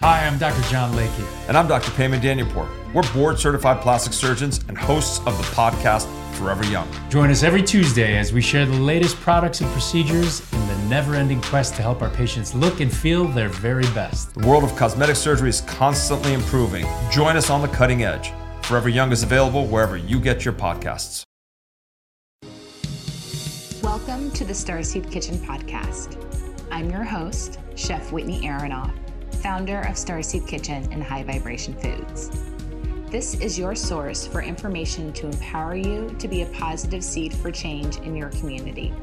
Hi, I'm Dr. John Lakey. And I'm Dr. Payman Danielpour. We're board certified plastic surgeons and hosts of the podcast Forever Young. Join us every Tuesday as we share the latest products and procedures in the never ending quest to help our patients look and feel their very best. The world of cosmetic surgery is constantly improving. Join us on the cutting edge. Forever Young is available wherever you get your podcasts. Welcome to the Starseed Kitchen podcast. I'm your host, Chef Whitney Aronoff founder of Starseed Kitchen and High Vibration Foods. This is your source for information to empower you to be a positive seed for change in your community.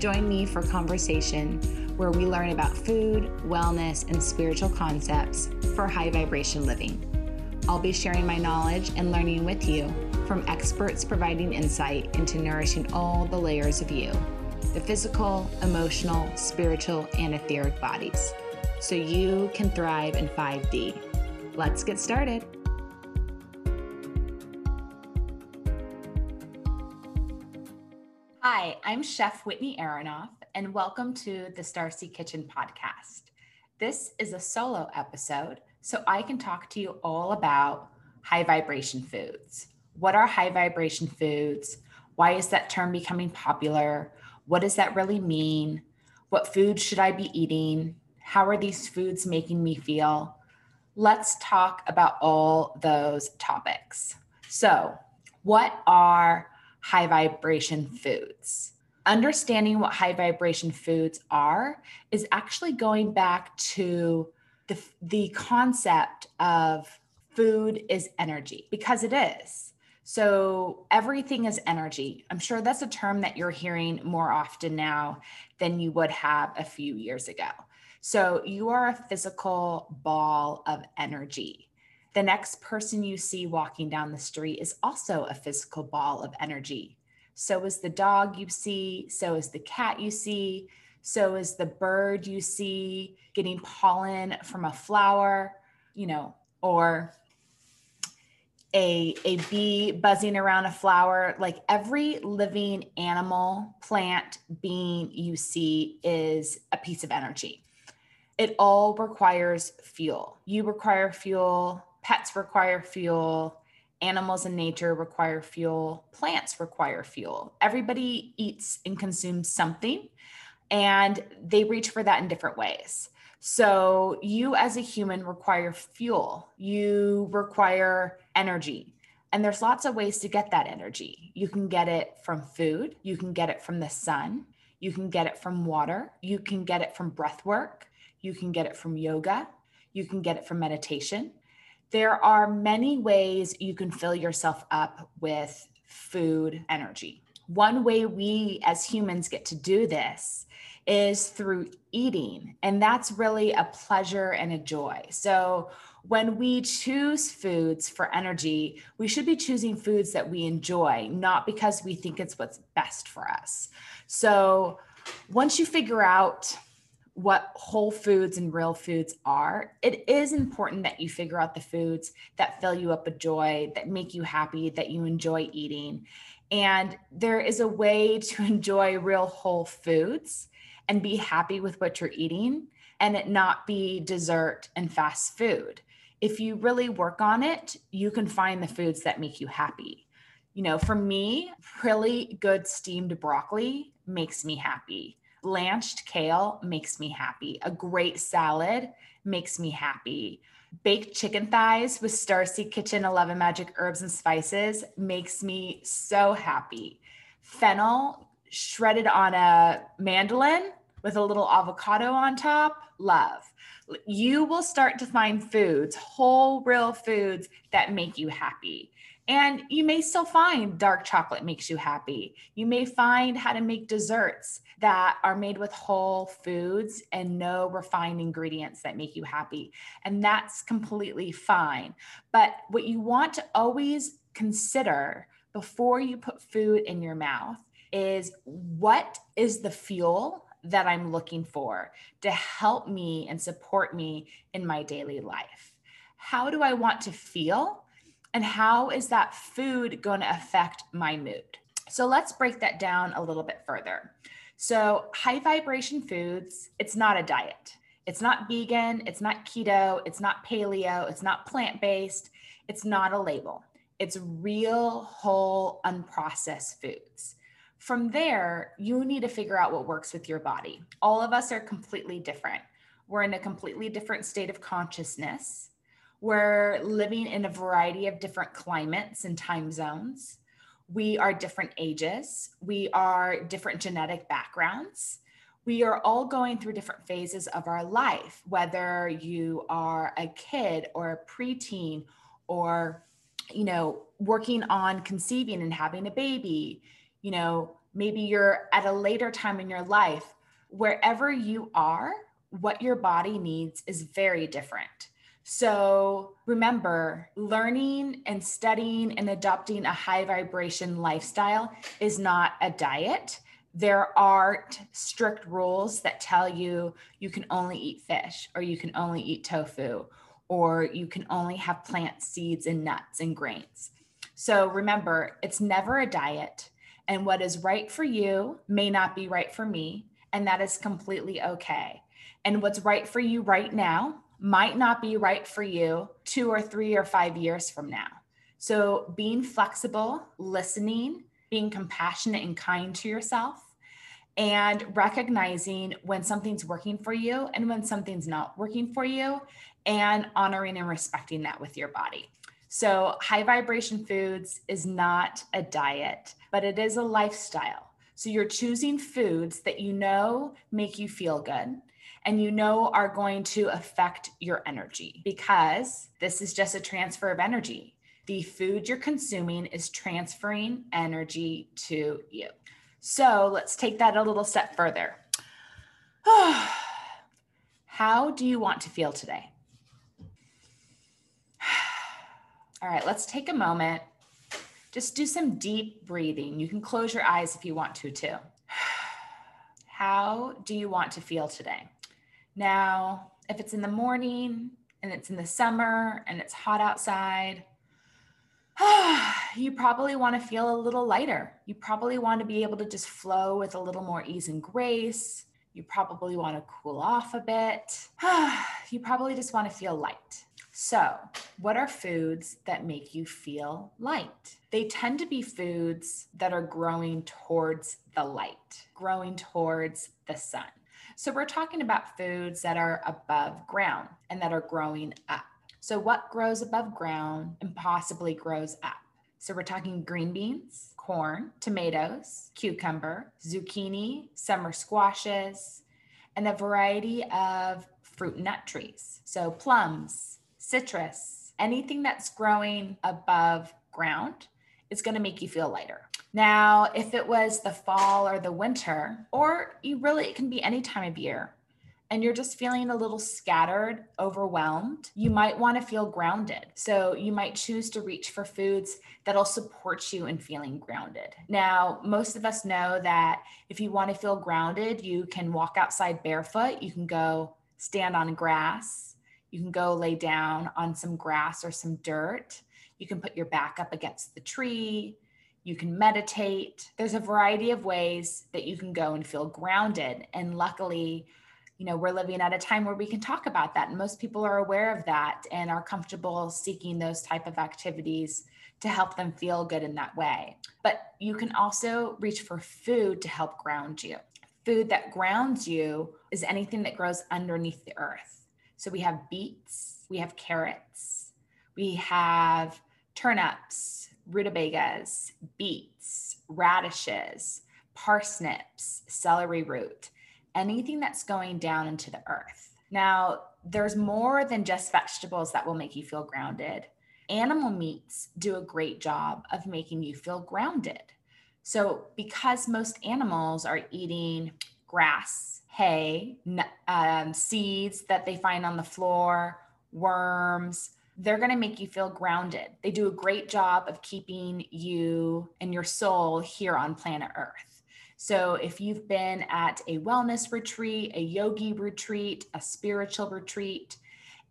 Join me for conversation where we learn about food, wellness, and spiritual concepts for high vibration living. I'll be sharing my knowledge and learning with you from experts providing insight into nourishing all the layers of you the physical, emotional, spiritual, and etheric bodies so you can thrive in 5D. Let's get started. Hi, I'm Chef Whitney Aronoff, and welcome to the Starseed Kitchen podcast. This is a solo episode, so I can talk to you all about high vibration foods. What are high vibration foods? Why is that term becoming popular? What does that really mean? What foods should I be eating? How are these foods making me feel? Let's talk about all those topics. So, what are high vibration foods? Understanding what high vibration foods are is actually going back to the, the concept of food is energy because it is. So everything is energy. I'm sure that's a term that you're hearing more often now than you would have a few years ago. So you are a physical ball of energy. The next person you see walking down the street is also a physical ball of energy. So is the dog you see, so is the cat you see, so is the bird you see getting pollen from a flower, you know, or a, a bee buzzing around a flower. Like every living animal, plant, being you see is a piece of energy it all requires fuel. You require fuel, pets require fuel, animals in nature require fuel, plants require fuel. Everybody eats and consumes something, and they reach for that in different ways. So, you as a human require fuel, you require energy. And there's lots of ways to get that energy. You can get it from food, you can get it from the sun, you can get it from water, you can get it from breath work, you can get it from yoga. You can get it from meditation. There are many ways you can fill yourself up with food energy. One way we as humans get to do this is through eating, and that's really a pleasure and a joy. So, when we choose foods for energy, we should be choosing foods that we enjoy, not because we think it's what's best for us. So, once you figure out what whole foods and real foods are, it is important that you figure out the foods that fill you up with joy, that make you happy, that you enjoy eating. And there is a way to enjoy real whole foods and be happy with what you're eating and it not be dessert and fast food. If you really work on it, you can find the foods that make you happy. You know, for me, really good steamed broccoli makes me happy blanched kale makes me happy. A great salad makes me happy. Baked chicken thighs with Starseed Kitchen 11 Magic Herbs and Spices makes me so happy. Fennel shredded on a mandolin with a little avocado on top, love. You will start to find foods, whole, real foods that make you happy. And you may still find dark chocolate makes you happy. You may find how to make desserts that are made with whole foods and no refined ingredients that make you happy. And that's completely fine. But what you want to always consider before you put food in your mouth is what is the fuel that I'm looking for to help me and support me in my daily life? How do I want to feel? And how is that food going to affect my mood? So let's break that down a little bit further. So, high vibration foods, it's not a diet. It's not vegan, it's not keto, it's not paleo, it's not plant based, it's not a label. It's real, whole, unprocessed foods. From there, you need to figure out what works with your body. All of us are completely different. We're in a completely different state of consciousness. We're living in a variety of different climates and time zones. We are different ages. We are different genetic backgrounds we are all going through different phases of our life, whether you are a kid or a preteen or, you know, working on conceiving and having a baby, you know, maybe you're at a later time in your life. Wherever you are, what your body needs is very different. So remember, learning and studying and adopting a high vibration lifestyle is not a diet there aren't strict rules that tell you you can only eat fish or you can only eat tofu or you can only have plant seeds and nuts and grains. So remember, it's never a diet. And what is right for you may not be right for me. And that is completely okay. And what's right for you right now might not be right for you two or three or five years from now. So being flexible, listening, being compassionate and kind to yourself, and recognizing when something's working for you and when something's not working for you, and honoring and respecting that with your body. So, high vibration foods is not a diet, but it is a lifestyle. So, you're choosing foods that you know make you feel good and you know are going to affect your energy because this is just a transfer of energy. The food you're consuming is transferring energy to you. So let's take that a little step further. How do you want to feel today? All right, let's take a moment. Just do some deep breathing. You can close your eyes if you want to, too. How do you want to feel today? Now, if it's in the morning and it's in the summer and it's hot outside, you probably want to feel a little lighter. You probably want to be able to just flow with a little more ease and grace. You probably want to cool off a bit. you probably just want to feel light. So, what are foods that make you feel light? They tend to be foods that are growing towards the light, growing towards the sun. So, we're talking about foods that are above ground and that are growing up. So, what grows above ground and possibly grows up? So, we're talking green beans, corn, tomatoes, cucumber, zucchini, summer squashes, and a variety of fruit and nut trees. So, plums, citrus, anything that's growing above ground is going to make you feel lighter. Now, if it was the fall or the winter, or you really, it can be any time of year, and you're just feeling a little scattered, overwhelmed, you might want to feel grounded. So you might choose to reach for foods that'll support you in feeling grounded. Now, most of us know that if you want to feel grounded, you can walk outside barefoot, you can go stand on grass, you can go lay down on some grass or some dirt, you can put your back up against the tree. You can meditate. There's a variety of ways that you can go and feel grounded. And luckily, you know we're living at a time where we can talk about that and most people are aware of that and are comfortable seeking those type of activities to help them feel good in that way but you can also reach for food to help ground you food that grounds you is anything that grows underneath the earth so we have beets we have carrots we have turnips rutabagas beets radishes parsnips celery root anything that's going down into the earth. Now, there's more than just vegetables that will make you feel grounded. Animal meats do a great job of making you feel grounded. So, because most animals are eating grass, hay, um, seeds that they find on the floor, worms, they're going to make you feel grounded. They do a great job of keeping you and your soul here on planet Earth. So, if you've been at a wellness retreat, a yogi retreat, a spiritual retreat,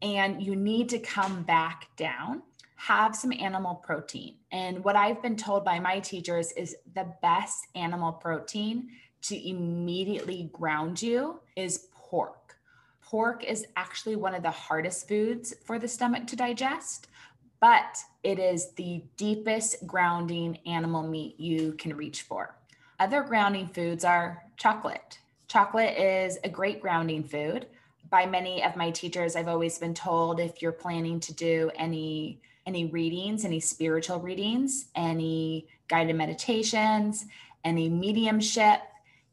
and you need to come back down, have some animal protein. And what I've been told by my teachers is the best animal protein to immediately ground you is pork. Pork is actually one of the hardest foods for the stomach to digest, but it is the deepest grounding animal meat you can reach for. Other grounding foods are chocolate. Chocolate is a great grounding food. By many of my teachers, I've always been told if you're planning to do any any readings, any spiritual readings, any guided meditations, any mediumship,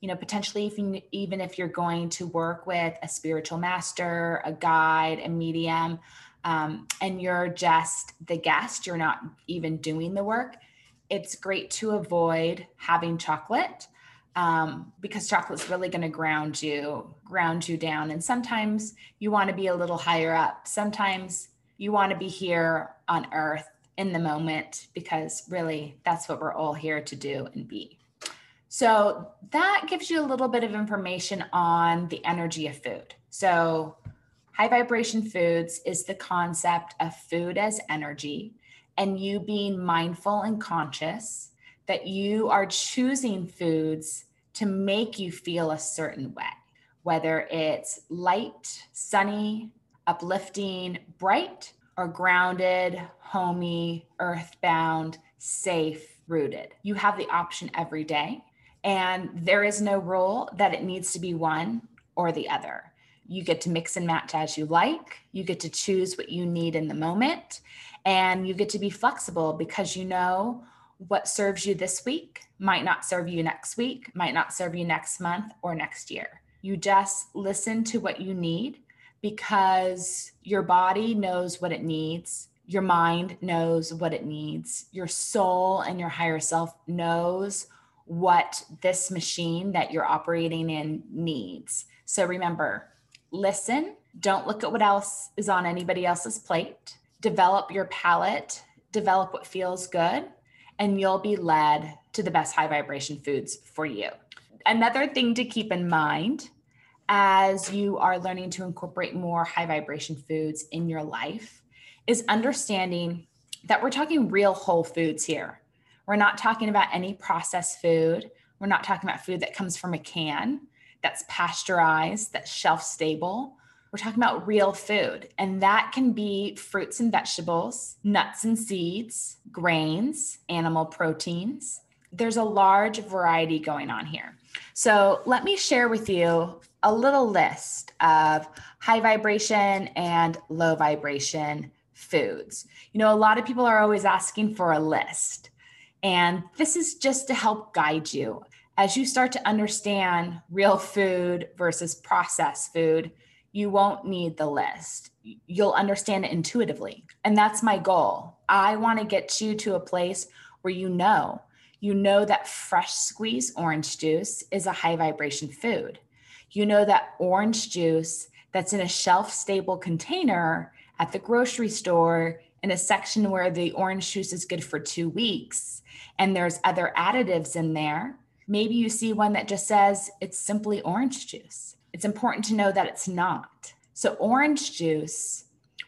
you know, potentially even if you're going to work with a spiritual master, a guide, a medium, um, and you're just the guest, you're not even doing the work, it's great to avoid having chocolate um, because chocolate's really going to ground you, ground you down. And sometimes you want to be a little higher up. Sometimes you want to be here on earth in the moment because really that's what we're all here to do and be. So that gives you a little bit of information on the energy of food. So high vibration foods is the concept of food as energy and you being mindful and conscious that you are choosing foods to make you feel a certain way, whether it's light, sunny, uplifting, bright, or grounded, homey, earthbound, safe, rooted. You have the option every day. And there is no rule that it needs to be one or the other. You get to mix and match as you like. You get to choose what you need in the moment. And you get to be flexible because you know what serves you this week might not serve you next week, might not serve you next month or next year. You just listen to what you need because your body knows what it needs. Your mind knows what it needs. Your soul and your higher self knows what this machine that you're operating in needs. So remember, listen, don't look at what else is on anybody else's plate. Develop your palate, develop what feels good, and you'll be led to the best high vibration foods for you. Another thing to keep in mind as you are learning to incorporate more high vibration foods in your life is understanding that we're talking real whole foods here. We're not talking about any processed food. We're not talking about food that comes from a can, that's pasteurized, that's shelf stable. We're talking about real food, and that can be fruits and vegetables, nuts and seeds, grains, animal proteins. There's a large variety going on here. So, let me share with you a little list of high vibration and low vibration foods. You know, a lot of people are always asking for a list. And this is just to help guide you as you start to understand real food versus processed food. You won't need the list. You'll understand it intuitively. And that's my goal. I want to get you to a place where you know, you know that fresh squeezed orange juice is a high vibration food. You know that orange juice that's in a shelf stable container at the grocery store in a section where the orange juice is good for two weeks and there's other additives in there, maybe you see one that just says it's simply orange juice. It's important to know that it's not. So, orange juice,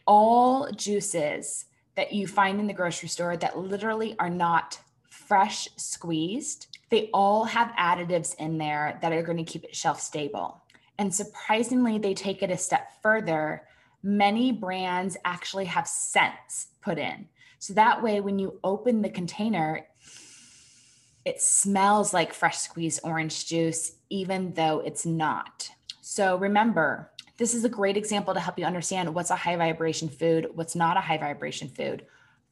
all juices that you find in the grocery store that literally are not fresh squeezed, they all have additives in there that are going to keep it shelf stable. And surprisingly, they take it a step further many brands actually have scents put in. So that way, when you open the container, it smells like fresh squeezed orange juice, even though it's not. So remember, this is a great example to help you understand what's a high vibration food, what's not a high vibration food.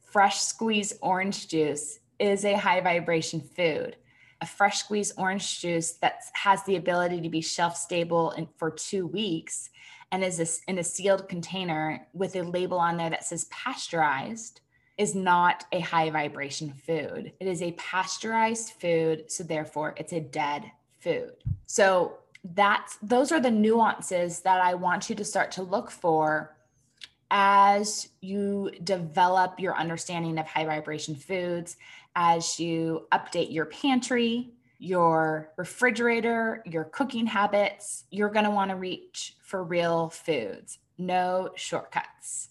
Fresh squeezed orange juice is a high vibration food. A fresh squeezed orange juice that has the ability to be shelf stable for two weeks and is in a sealed container with a label on there that says pasteurized is not a high vibration food. It is a pasteurized food, so therefore it's a dead food. So that's those are the nuances that I want you to start to look for as you develop your understanding of high vibration foods, as you update your pantry, your refrigerator, your cooking habits, you're going to want to reach for real foods, no shortcuts.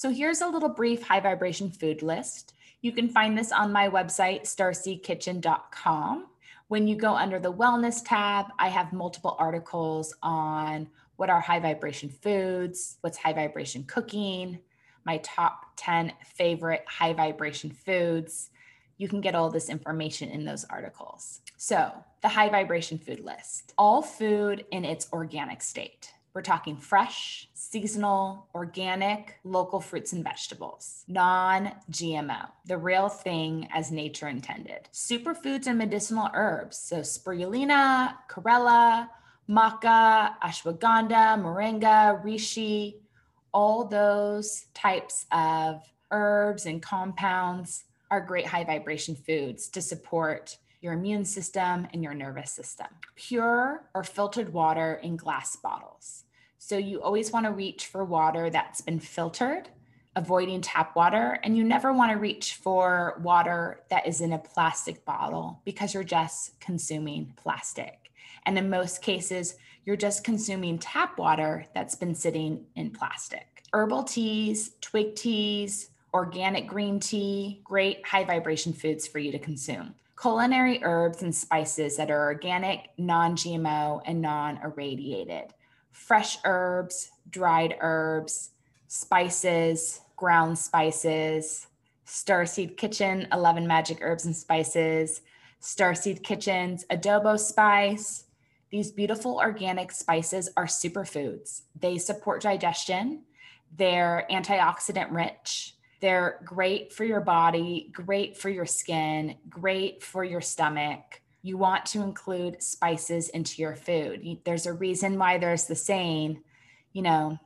So here's a little brief high vibration food list. You can find this on my website, starseedkitchen.com. When you go under the wellness tab, I have multiple articles on what are high vibration foods, what's high vibration cooking, my top 10 favorite high vibration foods. You can get all this information in those articles. So, the high vibration food list all food in its organic state. We're talking fresh, seasonal, organic, local fruits and vegetables, non GMO, the real thing as nature intended. Superfoods and medicinal herbs, so spirulina, chlorella, maca, ashwagandha, moringa, reishi, all those types of herbs and compounds are great high vibration foods to support your immune system and your nervous system. Pure or filtered water in glass bottles. So you always want to reach for water that's been filtered, avoiding tap water, and you never want to reach for water that is in a plastic bottle because you're just consuming plastic. And in most cases, you're just consuming tap water that's been sitting in plastic. Herbal teas, twig teas, organic green tea, great high vibration foods for you to consume. Culinary herbs and spices that are organic, non GMO, and non irradiated. Fresh herbs, dried herbs, spices, ground spices, Starseed Kitchen, 11 magic herbs and spices, Starseed Kitchen's adobo spice, these beautiful organic spices are superfoods. They support digestion, they're antioxidant rich, they're great for your body, great for your skin, great for your stomach. You want to include spices into your food. There's a reason why there's the saying, you know,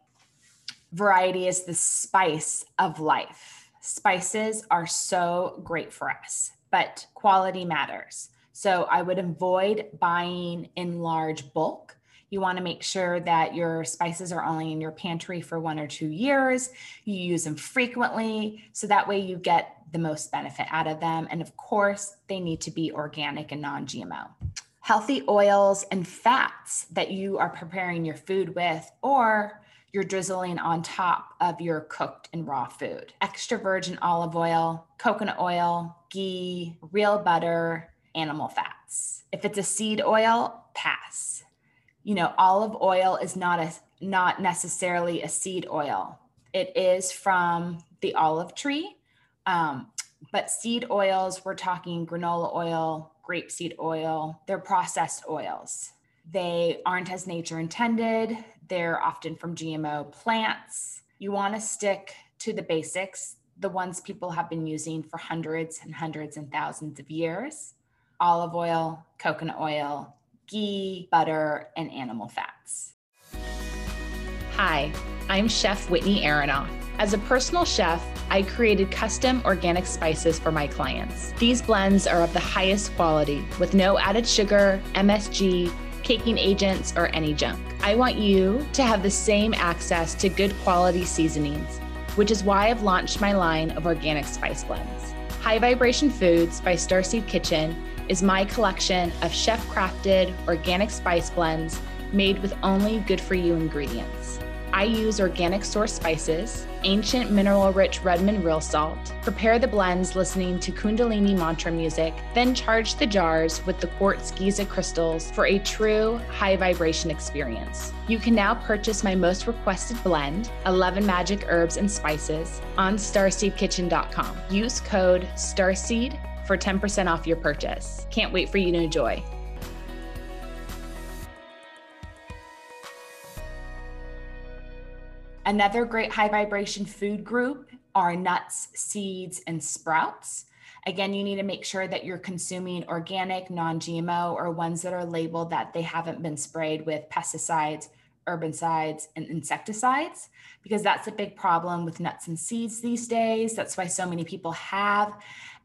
variety is the spice of life. Spices are so great for us, but quality matters. So I would avoid buying in large bulk. You want to make sure that your spices are only in your pantry for one or two years. You use them frequently. So that way you get the most benefit out of them. And of course, they need to be organic and non GMO. Healthy oils and fats that you are preparing your food with, or you're drizzling on top of your cooked and raw food. Extra virgin olive oil, coconut oil, ghee, real butter, animal fats. If it's a seed oil, pass. You know, olive oil is not a not necessarily a seed oil. It is from the olive tree. Um, but seed oils, we're talking canola oil, grapeseed oil, they're processed oils. They aren't as nature intended. They're often from GMO plants. You want to stick to the basics, the ones people have been using for hundreds and hundreds and thousands of years olive oil, coconut oil, ghee, butter, and animal fats. Hi, I'm Chef Whitney Aronoff. As a personal chef, I created custom organic spices for my clients. These blends are of the highest quality with no added sugar, MSG, caking agents, or any junk. I want you to have the same access to good quality seasonings, which is why I've launched my line of organic spice blends. High Vibration Foods by Starseed Kitchen is my collection of chef crafted organic spice blends made with only good for you ingredients. I use organic source spices, ancient mineral rich Redmond real salt, prepare the blends listening to Kundalini mantra music, then charge the jars with the quartz Giza crystals for a true high vibration experience. You can now purchase my most requested blend, 11 magic herbs and spices, on starseedkitchen.com. Use code STARSEED for 10% off your purchase. Can't wait for you to enjoy. Another great high vibration food group are nuts, seeds, and sprouts. Again, you need to make sure that you're consuming organic, non GMO, or ones that are labeled that they haven't been sprayed with pesticides, herbicides, and insecticides, because that's a big problem with nuts and seeds these days. That's why so many people have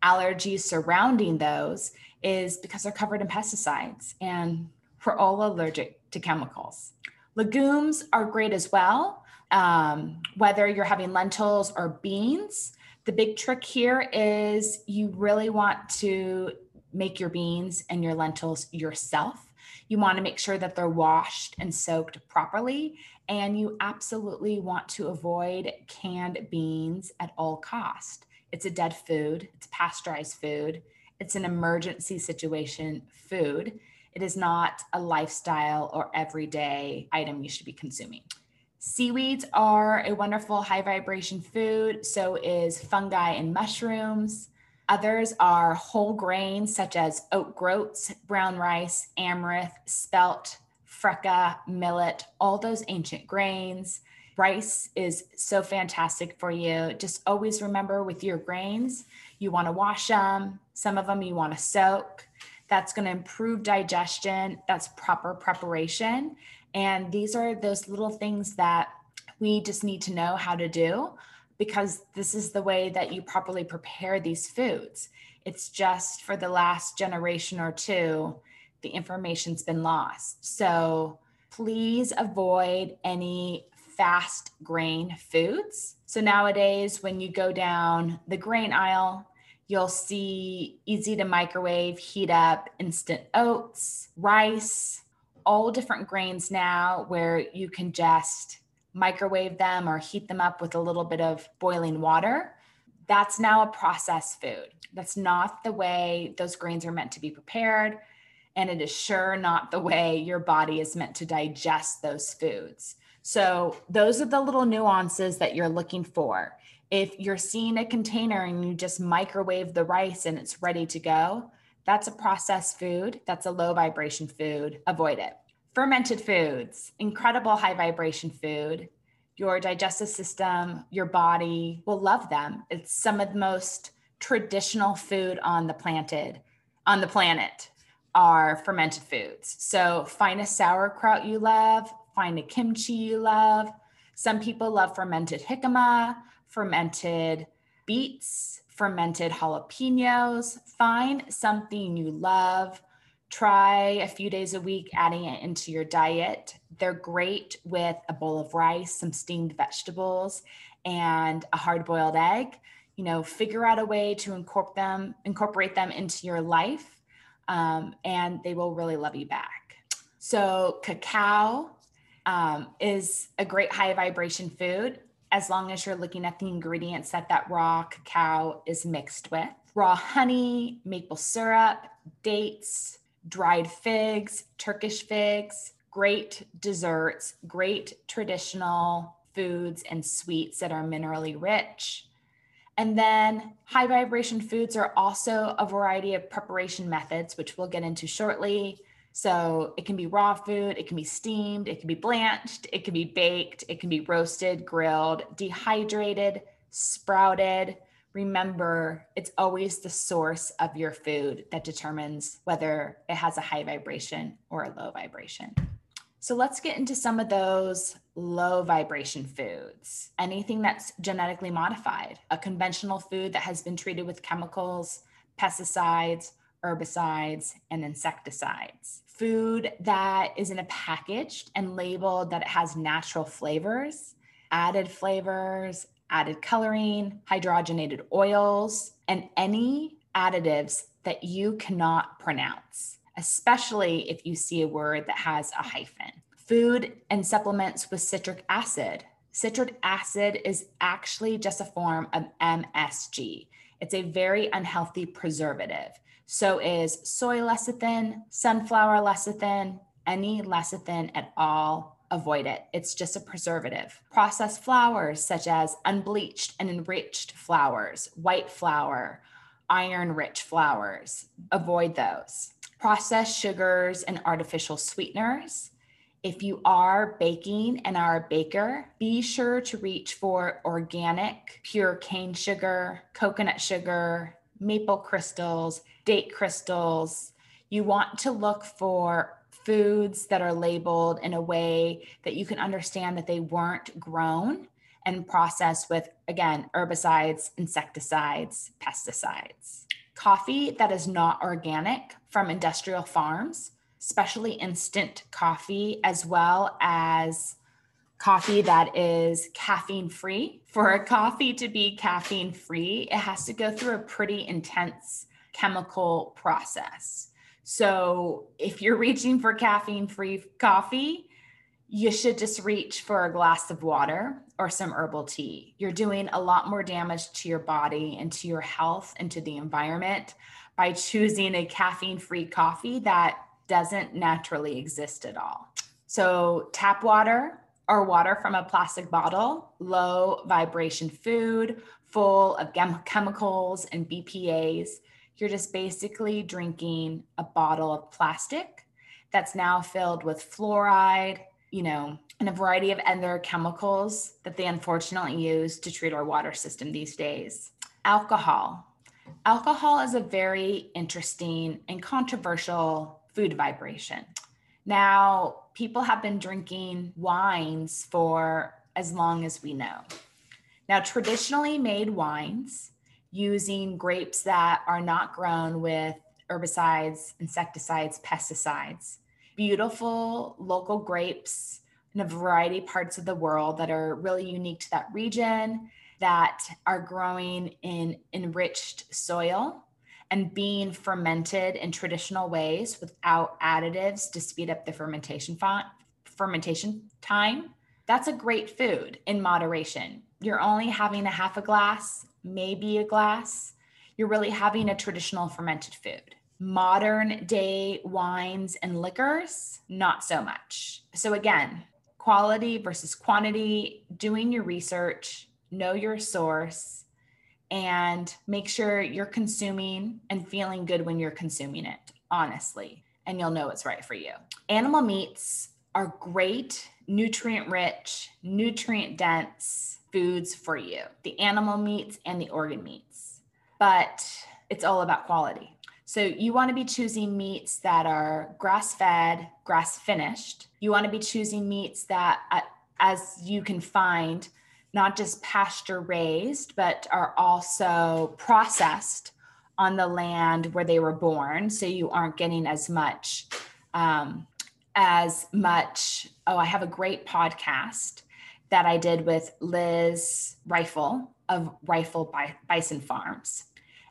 allergies surrounding those, is because they're covered in pesticides and we're all allergic to chemicals. Legumes are great as well um, whether you're having lentils or beans. The big trick here is you really want to make your beans and your lentils yourself. You want to make sure that they're washed and soaked properly. And you absolutely want to avoid canned beans at all cost. It's a dead food, it's pasteurized food, it's an emergency situation food. It is not a lifestyle or everyday item you should be consuming. Seaweeds are a wonderful high vibration food, so is fungi and mushrooms. Others are whole grains such as oat groats, brown rice, amaranth, spelt, freekeh, millet, all those ancient grains. Rice is so fantastic for you. Just always remember with your grains, you want to wash them. Some of them you want to soak. That's going to improve digestion. That's proper preparation. And these are those little things that we just need to know how to do because this is the way that you properly prepare these foods. It's just for the last generation or two, the information's been lost. So please avoid any fast grain foods. So nowadays, when you go down the grain aisle, you'll see easy to microwave, heat up instant oats, rice, all different grains now where you can just microwave them or heat them up with a little bit of boiling water. That's now a processed food. That's not the way those grains are meant to be prepared. And it is sure not the way your body is meant to digest those foods. So, those are the little nuances that you're looking for. If you're seeing a container and you just microwave the rice and it's ready to go, that's a processed food. That's a low vibration food. Avoid it. Fermented foods, incredible high vibration food. Your digestive system, your body will love them. It's some of the most traditional food on the planted on the planet are fermented foods. So find a sauerkraut you love, find a kimchi you love. Some people love fermented jicama, fermented beets, fermented jalapenos. Find something you love try a few days a week adding it into your diet. They're great with a bowl of rice, some steamed vegetables, and a hard boiled egg. You know, figure out a way to incorporate them, incorporate them into your life, um, and they will really love you back. So, cacao um, is a great high vibration food as long as you're looking at the ingredients that that raw cacao is mixed with. Raw honey, maple syrup, dates, dried figs, Turkish figs, great desserts, great traditional foods and sweets that are minerally rich. And then high vibration foods are also a variety of preparation methods, which we'll get into shortly. So it can be raw food, it can be steamed, it can be blanched, it can be baked, it can be roasted, grilled, dehydrated, sprouted, remember it's always the source of your food that determines whether it has a high vibration or a low vibration. So let's get into some of those low vibration foods. Anything that's genetically modified, a conventional food that has been treated with chemicals, pesticides, herbicides, and insecticides. Food that is in a packaged and labeled that it has natural flavors, added flavors, added coloring, hydrogenated oils, and any additives that you cannot pronounce, especially if you see a word that has a hyphen. Food and supplements with citric acid. Citric acid is actually just a form of MSG. It's a very unhealthy preservative. So is soy lecithin, sunflower lecithin, any lecithin at all avoid it. It's just a preservative. Processed flours, such as unbleached and enriched flours, white flour, iron rich flours, avoid those. Processed sugars and artificial sweeteners. If you are baking and are a baker, be sure to reach for organic, pure cane sugar, coconut sugar, maple crystals, date crystals. You want to look for foods that are labeled in a way that you can understand that they weren't grown and processed with, again, herbicides, insecticides, pesticides. Coffee that is not organic from industrial farms, especially instant coffee, as well as coffee that is caffeine free. For a coffee to be caffeine free, it has to go through a pretty intense chemical process. So if you're reaching for caffeine free coffee, you should just reach for a glass of water or some herbal tea. You're doing a lot more damage to your body and to your health and to the environment by choosing a caffeine free coffee that doesn't naturally exist at all. So, tap water or water from a plastic bottle, low vibration food full of chem- chemicals and BPAs. You're just basically drinking a bottle of plastic that's now filled with fluoride, you know, and a variety of other chemicals that they unfortunately use to treat our water system these days. Alcohol. Alcohol is a very interesting and controversial food vibration. Now, people have been drinking wines for as long as we know. Now, traditionally made wines using grapes that are not grown with herbicides, insecticides, pesticides, beautiful local grapes in a variety of parts of the world that are really unique to that region, that are growing in enriched soil and being fermented in traditional ways without additives to speed up the fermentation fermentation time. That's a great food in moderation. You're only having a half a glass, maybe a glass. You're really having a traditional fermented food. Modern day wines and liquors, not so much. So, again, quality versus quantity, doing your research, know your source, and make sure you're consuming and feeling good when you're consuming it, honestly, and you'll know what's right for you. Animal meats are great, nutrient rich, nutrient dense foods for you the animal meats and the organ meats. But it's all about quality. So you want to be choosing meats that are grass fed, grass finished. You want to be choosing meats that, uh, as you can find, not just pasture raised, but are also processed on the land where they were born. So you aren't getting as much, um, as much. Oh, I have a great podcast that I did with Liz Rifle of Rifle Bison Farms.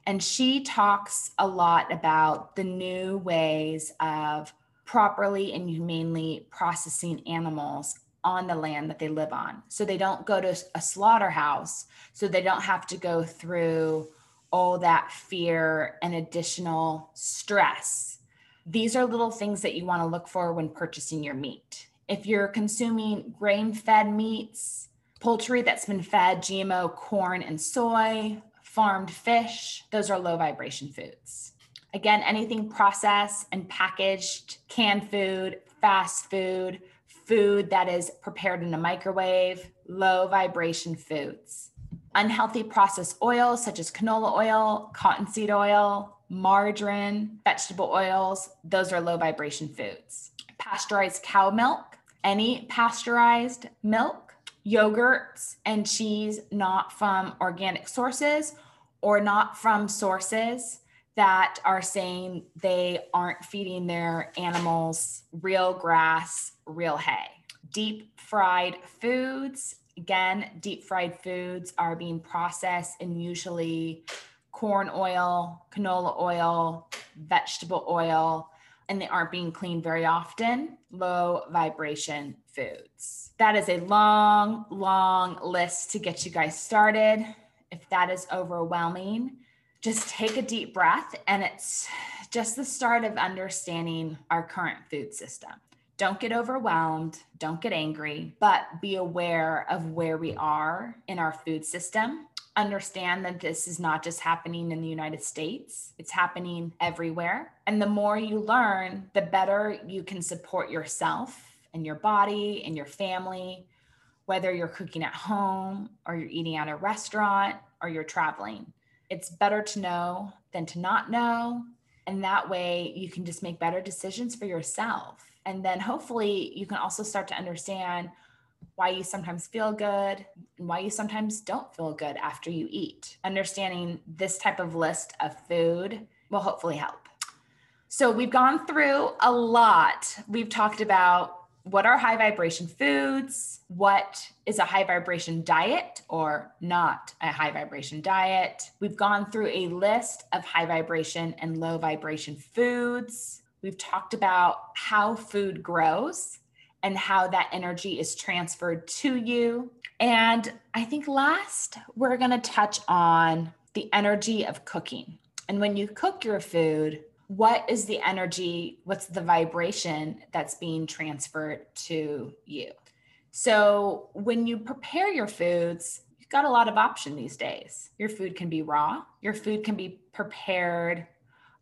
And she talks a lot about the new ways of properly and humanely processing animals on the land that they live on. So they don't go to a slaughterhouse, so they don't have to go through all that fear and additional stress. These are little things that you want to look for when purchasing your meat. If you're consuming grain fed meats, poultry that's been fed GMO corn and soy, farmed fish, those are low vibration foods. Again, anything processed and packaged, canned food, fast food, food that is prepared in a microwave, low vibration foods. Unhealthy processed oils such as canola oil, cottonseed oil, margarine, vegetable oils, those are low vibration foods. Pasteurized cow milk, any pasteurized milk, yogurts, and cheese not from organic sources or not from sources that are saying they aren't feeding their animals real grass, real hay. Deep fried foods, again, deep fried foods are being processed in usually corn oil, canola oil, vegetable oil, and they aren't being cleaned very often. Low vibration foods. That is a long, long list to get you guys started. If that is overwhelming, just take a deep breath and it's just the start of understanding our current food system. Don't get overwhelmed, don't get angry, but be aware of where we are in our food system. Understand that this is not just happening in the United States, it's happening everywhere. And the more you learn, the better you can support yourself and your body and your family, whether you're cooking at home or you're eating at a restaurant or you're traveling it's better to know than to not know. And that way you can just make better decisions for yourself. And then hopefully you can also start to understand why you sometimes feel good and why you sometimes don't feel good after you eat. Understanding this type of list of food will hopefully help. So we've gone through a lot. We've talked about what are high vibration foods? What is a high vibration diet or not a high vibration diet? We've gone through a list of high vibration and low vibration foods. We've talked about how food grows and how that energy is transferred to you. And I think last, we're going to touch on the energy of cooking. And when you cook your food, what is the energy? What's the vibration that's being transferred to you? So when you prepare your foods, you've got a lot of option these days. Your food can be raw, your food can be prepared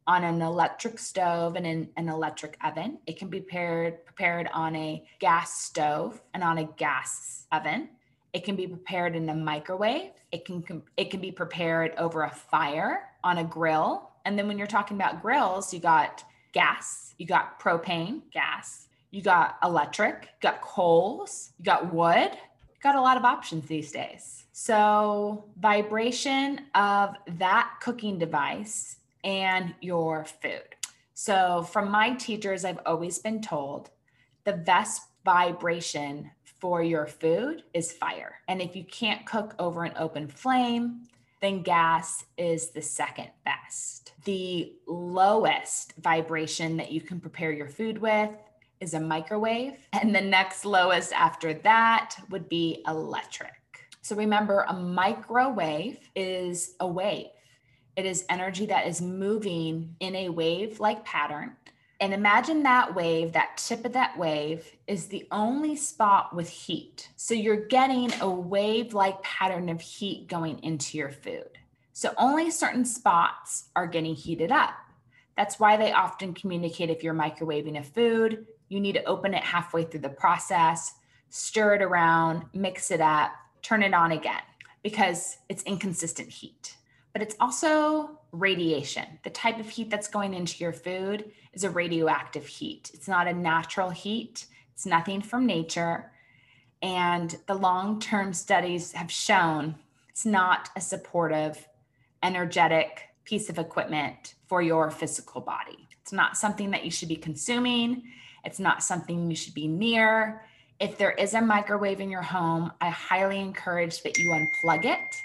on an electric stove and in an electric oven. It can be prepared prepared on a gas stove and on a gas oven. It can be prepared in a microwave. It can it can be prepared over a fire on a grill. And then when you're talking about grills, you got gas, you got propane, gas, you got electric, you got coals, you got wood. You got a lot of options these days. So, vibration of that cooking device and your food. So, from my teachers, I've always been told the best vibration for your food is fire. And if you can't cook over an open flame, then gas is the second best. The lowest vibration that you can prepare your food with is a microwave. And the next lowest after that would be electric. So remember, a microwave is a wave. It is energy that is moving in a wave like pattern. And imagine that wave, that tip of that wave is the only spot with heat. So you're getting a wave like pattern of heat going into your food. So only certain spots are getting heated up. That's why they often communicate if you're microwaving a food, you need to open it halfway through the process, stir it around, mix it up, turn it on again because it's inconsistent heat but it's also radiation. The type of heat that's going into your food is a radioactive heat. It's not a natural heat, it's nothing from nature. And the long term studies have shown it's not a supportive, energetic piece of equipment for your physical body. It's not something that you should be consuming, it's not something you should be near. If there is a microwave in your home, I highly encourage that you unplug it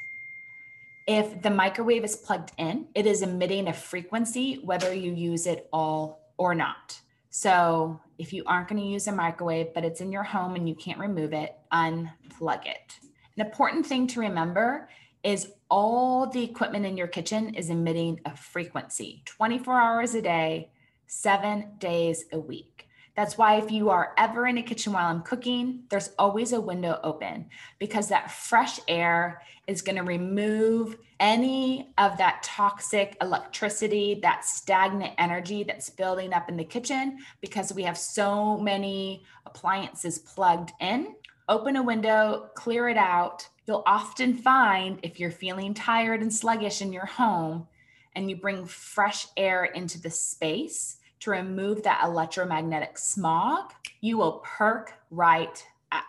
if the microwave is plugged in, it is emitting a frequency whether you use it all or not. So if you aren't going to use a microwave, but it's in your home and you can't remove it, unplug it. An important thing to remember is all the equipment in your kitchen is emitting a frequency 24 hours a day, seven days a week. That's why if you are ever in a kitchen while I'm cooking, there's always a window open because that fresh air is going to remove any of that toxic electricity, that stagnant energy that's building up in the kitchen because we have so many appliances plugged in. Open a window, clear it out. You'll often find if you're feeling tired and sluggish in your home and you bring fresh air into the space, to remove that electromagnetic smog, you will perk right up.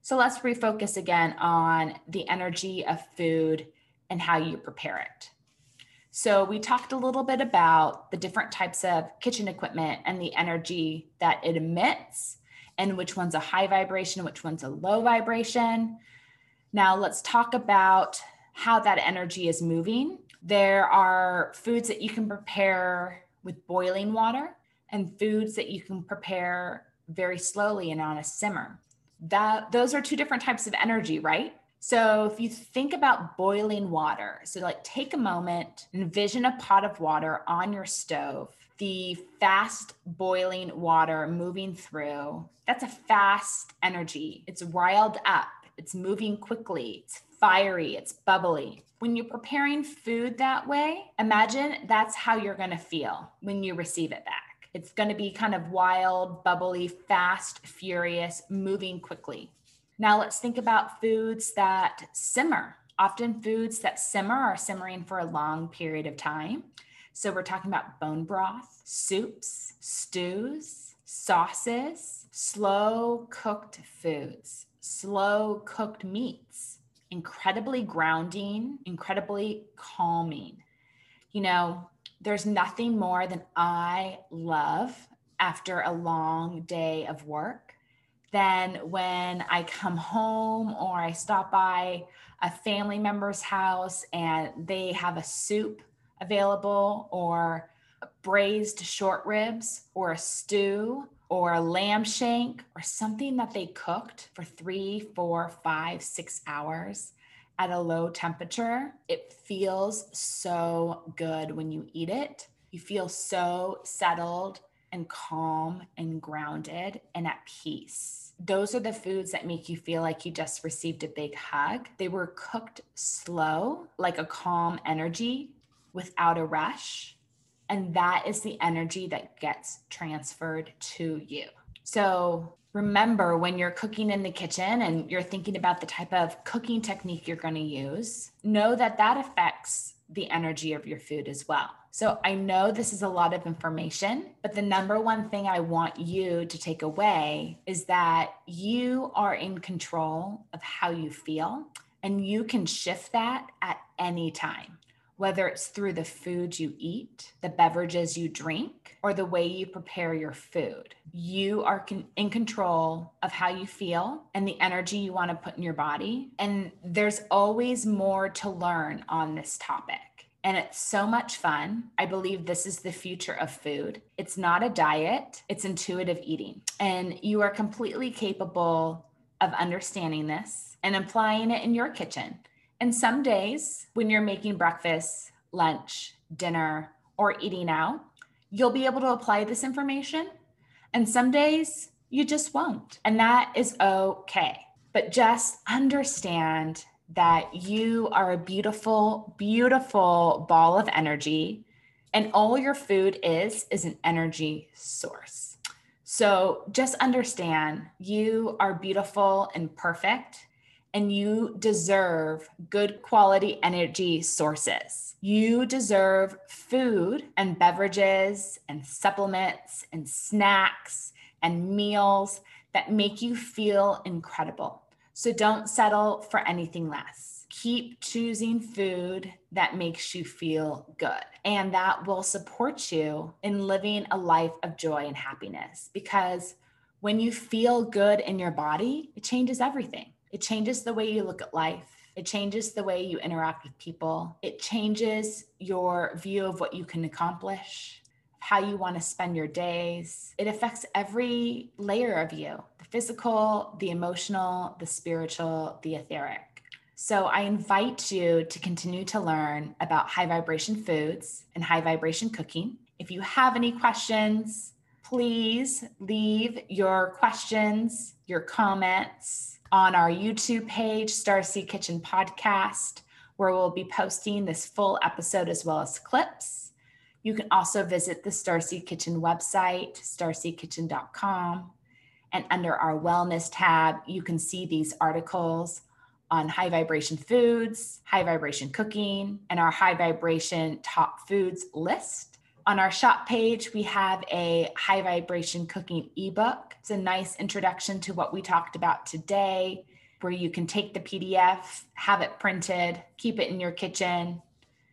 So let's refocus again on the energy of food and how you prepare it. So we talked a little bit about the different types of kitchen equipment and the energy that it emits and which one's a high vibration, which one's a low vibration. Now let's talk about how that energy is moving. There are foods that you can prepare with boiling water and foods that you can prepare very slowly and on a simmer. That those are two different types of energy, right? So if you think about boiling water, so like take a moment, envision a pot of water on your stove, the fast boiling water moving through. That's a fast energy. It's riled up, it's moving quickly, it's fiery, it's bubbly. When you're preparing food that way, imagine that's how you're going to feel when you receive it back. It's going to be kind of wild, bubbly, fast, furious, moving quickly. Now let's think about foods that simmer. Often foods that simmer are simmering for a long period of time. So we're talking about bone broth, soups, stews, sauces, slow cooked foods, slow cooked meats, incredibly grounding, incredibly calming. You know, there's nothing more than I love after a long day of work than when I come home or I stop by a family member's house and they have a soup available or braised short ribs or a stew or a lamb shank or something that they cooked for three, four, five, six hours at a low temperature. It feels so good when you eat it. You feel so settled and calm and grounded and at peace. Those are the foods that make you feel like you just received a big hug. They were cooked slow, like a calm energy without a rush. And that is the energy that gets transferred to you. So remember when you're cooking in the kitchen and you're thinking about the type of cooking technique you're going to use, know that that affects the energy of your food as well. So I know this is a lot of information, but the number one thing I want you to take away is that you are in control of how you feel and you can shift that at any time whether it's through the food you eat, the beverages you drink, or the way you prepare your food. You are con- in control of how you feel and the energy you want to put in your body. And there's always more to learn on this topic. And it's so much fun. I believe this is the future of food. It's not a diet, it's intuitive eating. And you are completely capable of understanding this and applying it in your kitchen. And some days when you're making breakfast, lunch, dinner, or eating out, you'll be able to apply this information. And some days you just won't. And that is okay. But just understand that you are a beautiful, beautiful ball of energy. And all your food is, is an energy source. So just understand you are beautiful and perfect and you deserve good quality energy sources. You deserve food and beverages and supplements and snacks and meals that make you feel incredible. So don't settle for anything less. Keep choosing food that makes you feel good and that will support you in living a life of joy and happiness because when you feel good in your body, it changes everything it changes the way you look at life. It changes the way you interact with people. It changes your view of what you can accomplish, how you want to spend your days. It affects every layer of you the physical, the emotional, the spiritual, the etheric. So I invite you to continue to learn about high vibration foods and high vibration cooking. If you have any questions, please leave your questions, your comments on our YouTube page, Starseed Kitchen Podcast, where we'll be posting this full episode as well as clips. You can also visit the Starseed Kitchen website, starseedkitchen.com. And under our wellness tab, you can see these articles on high vibration foods, high vibration cooking, and our high vibration top foods list. On our shop page, we have a high vibration cooking ebook. It's a nice introduction to what we talked about today, where you can take the PDF, have it printed, keep it in your kitchen,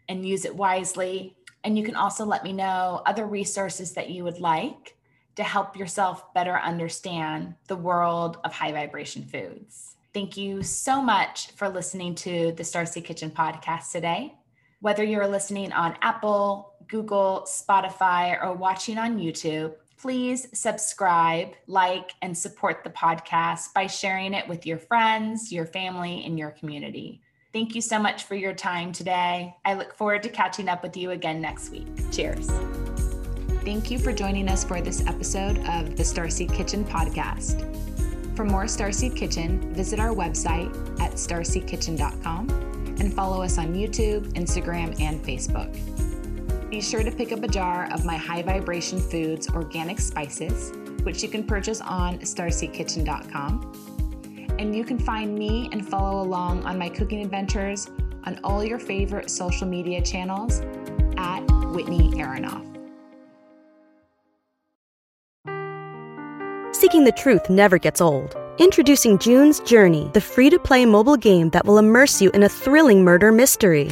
and use it wisely. And you can also let me know other resources that you would like to help yourself better understand the world of high vibration foods. Thank you so much for listening to the Starseed Kitchen podcast today. Whether you're listening on Apple, Google, Spotify, or watching on YouTube, please subscribe, like, and support the podcast by sharing it with your friends, your family, and your community. Thank you so much for your time today. I look forward to catching up with you again next week. Cheers. Thank you for joining us for this episode of the Starseed Kitchen podcast. For more Starseed Kitchen, visit our website at starseedkitchen.com and follow us on YouTube, Instagram, and Facebook. Be sure to pick up a jar of my high vibration foods organic spices, which you can purchase on starseedkitchen.com. And you can find me and follow along on my cooking adventures on all your favorite social media channels at Whitney Aronoff. Seeking the truth never gets old. Introducing June's Journey, the free to play mobile game that will immerse you in a thrilling murder mystery.